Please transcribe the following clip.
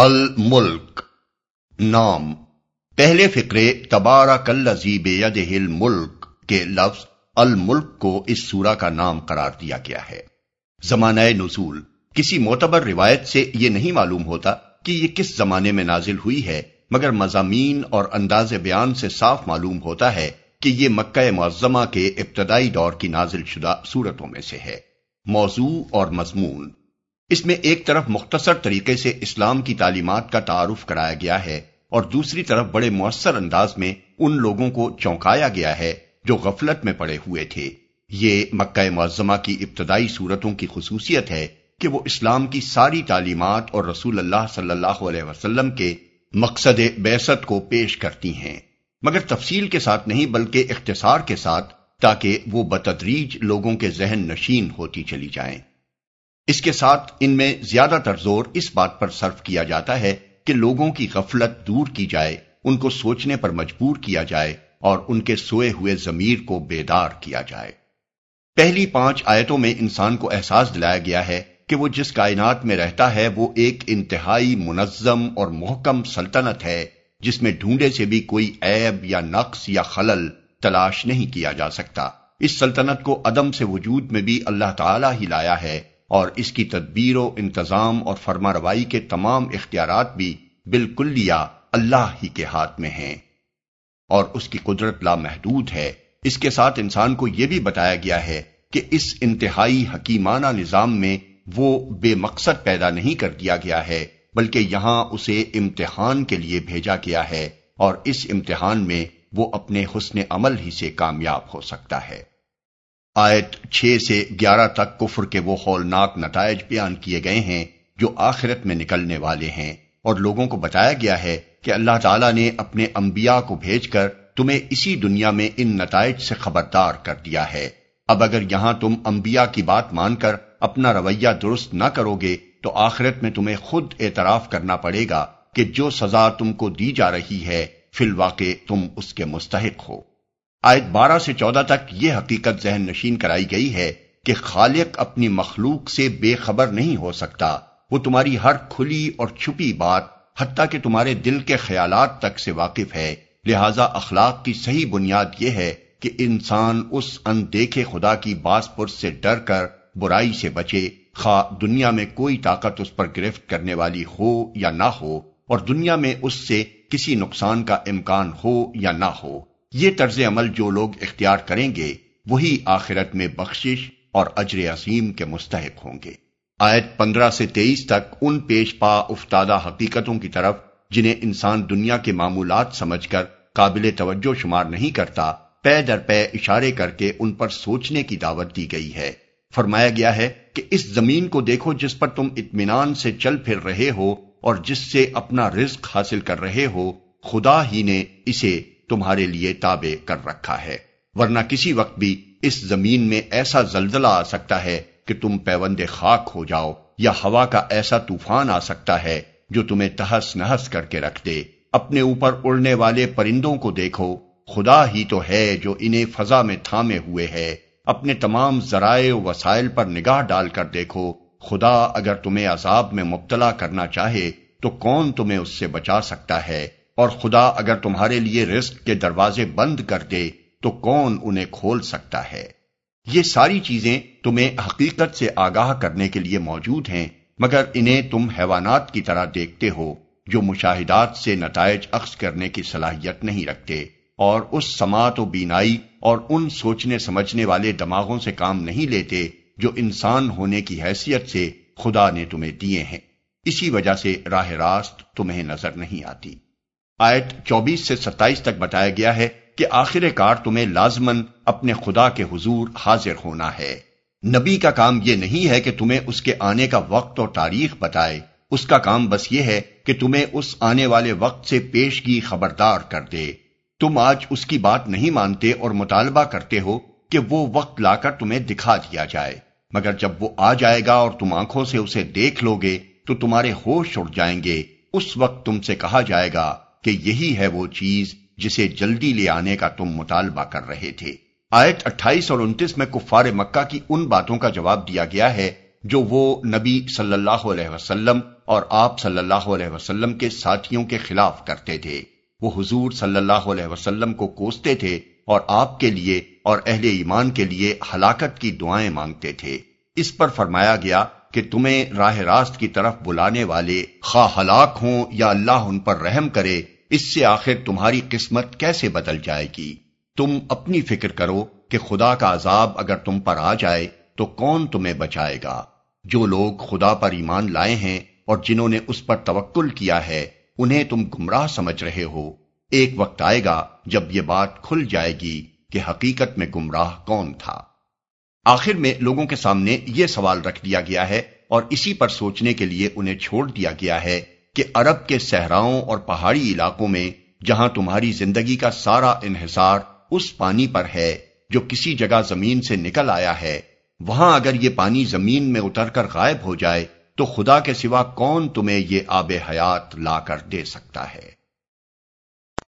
الملک، نام۔ پہلے فکرے تبارہ کل ہل ملک کے لفظ الملک کو اس سورہ کا نام قرار دیا گیا ہے۔ زمانہ نزول، کسی معتبر روایت سے یہ نہیں معلوم ہوتا کہ یہ کس زمانے میں نازل ہوئی ہے، مگر مضامین اور انداز بیان سے صاف معلوم ہوتا ہے کہ یہ مکہ معظمہ کے ابتدائی دور کی نازل شدہ صورتوں میں سے ہے۔ موضوع اور مضمون۔ اس میں ایک طرف مختصر طریقے سے اسلام کی تعلیمات کا تعارف کرایا گیا ہے اور دوسری طرف بڑے مؤثر انداز میں ان لوگوں کو چونکایا گیا ہے جو غفلت میں پڑے ہوئے تھے۔ یہ مکہ معظمہ کی ابتدائی صورتوں کی خصوصیت ہے کہ وہ اسلام کی ساری تعلیمات اور رسول اللہ صلی اللہ علیہ وسلم کے مقصد بیست کو پیش کرتی ہیں۔ مگر تفصیل کے ساتھ نہیں بلکہ اختصار کے ساتھ تاکہ وہ بتدریج لوگوں کے ذہن نشین ہوتی چلی جائیں۔ اس کے ساتھ ان میں زیادہ تر زور اس بات پر صرف کیا جاتا ہے کہ لوگوں کی غفلت دور کی جائے، ان کو سوچنے پر مجبور کیا جائے اور ان کے سوئے ہوئے ضمیر کو بیدار کیا جائے۔ پہلی پانچ آیتوں میں انسان کو احساس دلایا گیا ہے کہ وہ جس کائنات میں رہتا ہے، وہ ایک انتہائی منظم اور محکم سلطنت ہے، جس میں ڈھونڈے سے بھی کوئی عیب یا نقص یا خلل تلاش نہیں کیا جا سکتا۔ اس سلطنت کو عدم سے وجود میں بھی اللہ تعالی ہی لایا ہے۔ اور اس کی تدبیر و انتظام اور فرما روائی کے تمام اختیارات بھی بالکل لیا اللہ ہی کے ہاتھ میں ہیں۔ اور اس کی قدرت لامحدود ہے۔ اس کے ساتھ انسان کو یہ بھی بتایا گیا ہے کہ اس انتہائی حکیمانہ نظام میں وہ بے مقصد پیدا نہیں کر دیا گیا ہے، بلکہ یہاں اسے امتحان کے لیے بھیجا گیا ہے اور اس امتحان میں وہ اپنے حسن عمل ہی سے کامیاب ہو سکتا ہے۔ آیت چھ سے گیارہ تک کفر کے وہ ہولناک نتائج بیان کیے گئے ہیں جو آخرت میں نکلنے والے ہیں۔ اور لوگوں کو بتایا گیا ہے کہ اللہ تعالیٰ نے اپنے انبیاء کو بھیج کر تمہیں اسی دنیا میں ان نتائج سے خبردار کر دیا ہے۔ اب اگر یہاں تم انبیاء کی بات مان کر اپنا رویہ درست نہ کرو گے تو آخرت میں تمہیں خود اعتراف کرنا پڑے گا کہ جو سزا تم کو دی جا رہی ہے، فی الواقع تم اس کے مستحق ہو۔ آیت بارہ سے چودہ تک یہ حقیقت ذہن نشین کرائی گئی ہے کہ خالق اپنی مخلوق سے بے خبر نہیں ہو سکتا۔ وہ تمہاری ہر کھلی اور چھپی بات حتیٰ کہ تمہارے دل کے خیالات تک سے واقف ہے۔ لہذا اخلاق کی صحیح بنیاد یہ ہے کہ انسان اس اندیکھے خدا کی باس پرس سے ڈر کر برائی سے بچے۔ خواہ دنیا میں کوئی طاقت اس پر گرفت کرنے والی ہو یا نہ ہو اور دنیا میں اس سے کسی نقصان کا امکان ہو یا نہ ہو۔ یہ طرز عمل جو لوگ اختیار کریں گے، وہی آخرت میں بخشش اور اجر عظیم کے مستحق ہوں گے۔ آیت پندرہ سے تیئیس تک ان پیش پا افتادہ حقیقتوں کی طرف، جنہیں انسان دنیا کے معمولات سمجھ کر قابل توجہ شمار نہیں کرتا، پے در پے اشارے کر کے ان پر سوچنے کی دعوت دی گئی ہے۔ فرمایا گیا ہے کہ اس زمین کو دیکھو جس پر تم اطمینان سے چل پھر رہے ہو اور جس سے اپنا رزق حاصل کر رہے ہو، خدا ہی نے اسے تمہارے لیے تابع کر رکھا ہے۔ ورنہ کسی وقت بھی اس زمین میں ایسا زلزلہ آ سکتا ہے کہ تم پیوند خاک ہو جاؤ یا ہوا کا ایسا طوفان آ سکتا ہے جو تمہیں تہس نہس کر کے رکھ دے۔ اپنے اوپر اڑنے والے پرندوں کو دیکھو۔ خدا ہی تو ہے جو انہیں فضا میں تھامے ہوئے ہے۔ اپنے تمام ذرائع وسائل پر نگاہ ڈال کر دیکھو۔ خدا اگر تمہیں عذاب میں مبتلا کرنا چاہے تو کون تمہیں اس سے بچا سکتا ہے؟ اور خدا اگر تمہارے لیے رزق کے دروازے بند کر دے تو کون انہیں کھول سکتا ہے؟ یہ ساری چیزیں تمہیں حقیقت سے آگاہ کرنے کے لیے موجود ہیں، مگر انہیں تم حیوانات کی طرح دیکھتے ہو، جو مشاہدات سے نتائج اخذ کرنے کی صلاحیت نہیں رکھتے، اور اس سماعت و بینائی اور ان سوچنے سمجھنے والے دماغوں سے کام نہیں لیتے، جو انسان ہونے کی حیثیت سے خدا نے تمہیں دیے ہیں۔ اسی وجہ سے راہ راست تمہیں نظر نہیں آتی۔ آیت چوبیس سے ستائیس تک بتایا گیا ہے کہ آخر کار تمہیں لازمن اپنے خدا کے حضور حاضر ہونا ہے۔ نبی کا کام یہ نہیں ہے کہ تمہیں اس کے آنے کا وقت اور تاریخ بتائے۔ اس کا کام بس یہ ہے کہ تمہیں اس آنے والے وقت سے پیشگی خبردار کر دے۔ تم آج اس کی بات نہیں مانتے اور مطالبہ کرتے ہو کہ وہ وقت لا کر تمہیں دکھا دیا جائے۔ مگر جب وہ آ جائے گا اور تم آنکھوں سے اسے دیکھ لو گے تو تمہارے ہوش اڑ جائیں گے۔ اس وقت تم سے کہا جائے گا کہ یہی ہے وہ چیز جسے جلدی لے آنے کا تم مطالبہ کر رہے تھے۔ آیت اٹھائیس اور انتیس میں کفار مکہ کی ان باتوں کا جواب دیا گیا ہے جو وہ نبی صلی اللہ علیہ وسلم اور آپ صلی اللہ علیہ وسلم کے ساتھیوں کے خلاف کرتے تھے۔ وہ حضور صلی اللہ علیہ وسلم کو کوستے تھے اور آپ کے لیے اور اہل ایمان کے لیے ہلاکت کی دعائیں مانگتے تھے۔ اس پر فرمایا گیا کہ تمہیں راہ راست کی طرف بلانے والے خواہ ہلاک ہوں یا اللہ ان پر رحم کرے، اس سے آخر تمہاری قسمت کیسے بدل جائے گی؟ تم اپنی فکر کرو کہ خدا کا عذاب اگر تم پر آ جائے تو کون تمہیں بچائے گا؟ جو لوگ خدا پر ایمان لائے ہیں اور جنہوں نے اس پر توکل کیا ہے، انہیں تم گمراہ سمجھ رہے ہو۔ ایک وقت آئے گا جب یہ بات کھل جائے گی کہ حقیقت میں گمراہ کون تھا۔ آخر میں لوگوں کے سامنے یہ سوال رکھ دیا گیا ہے اور اسی پر سوچنے کے لیے انہیں چھوڑ دیا گیا ہے کہ عرب کے صحراؤں اور پہاڑی علاقوں میں جہاں تمہاری زندگی کا سارا انحصار اس پانی پر ہے جو کسی جگہ زمین سے نکل آیا ہے، وہاں اگر یہ پانی زمین میں اتر کر غائب ہو جائے تو خدا کے سوا کون تمہیں یہ آب حیات لا کر دے سکتا ہے؟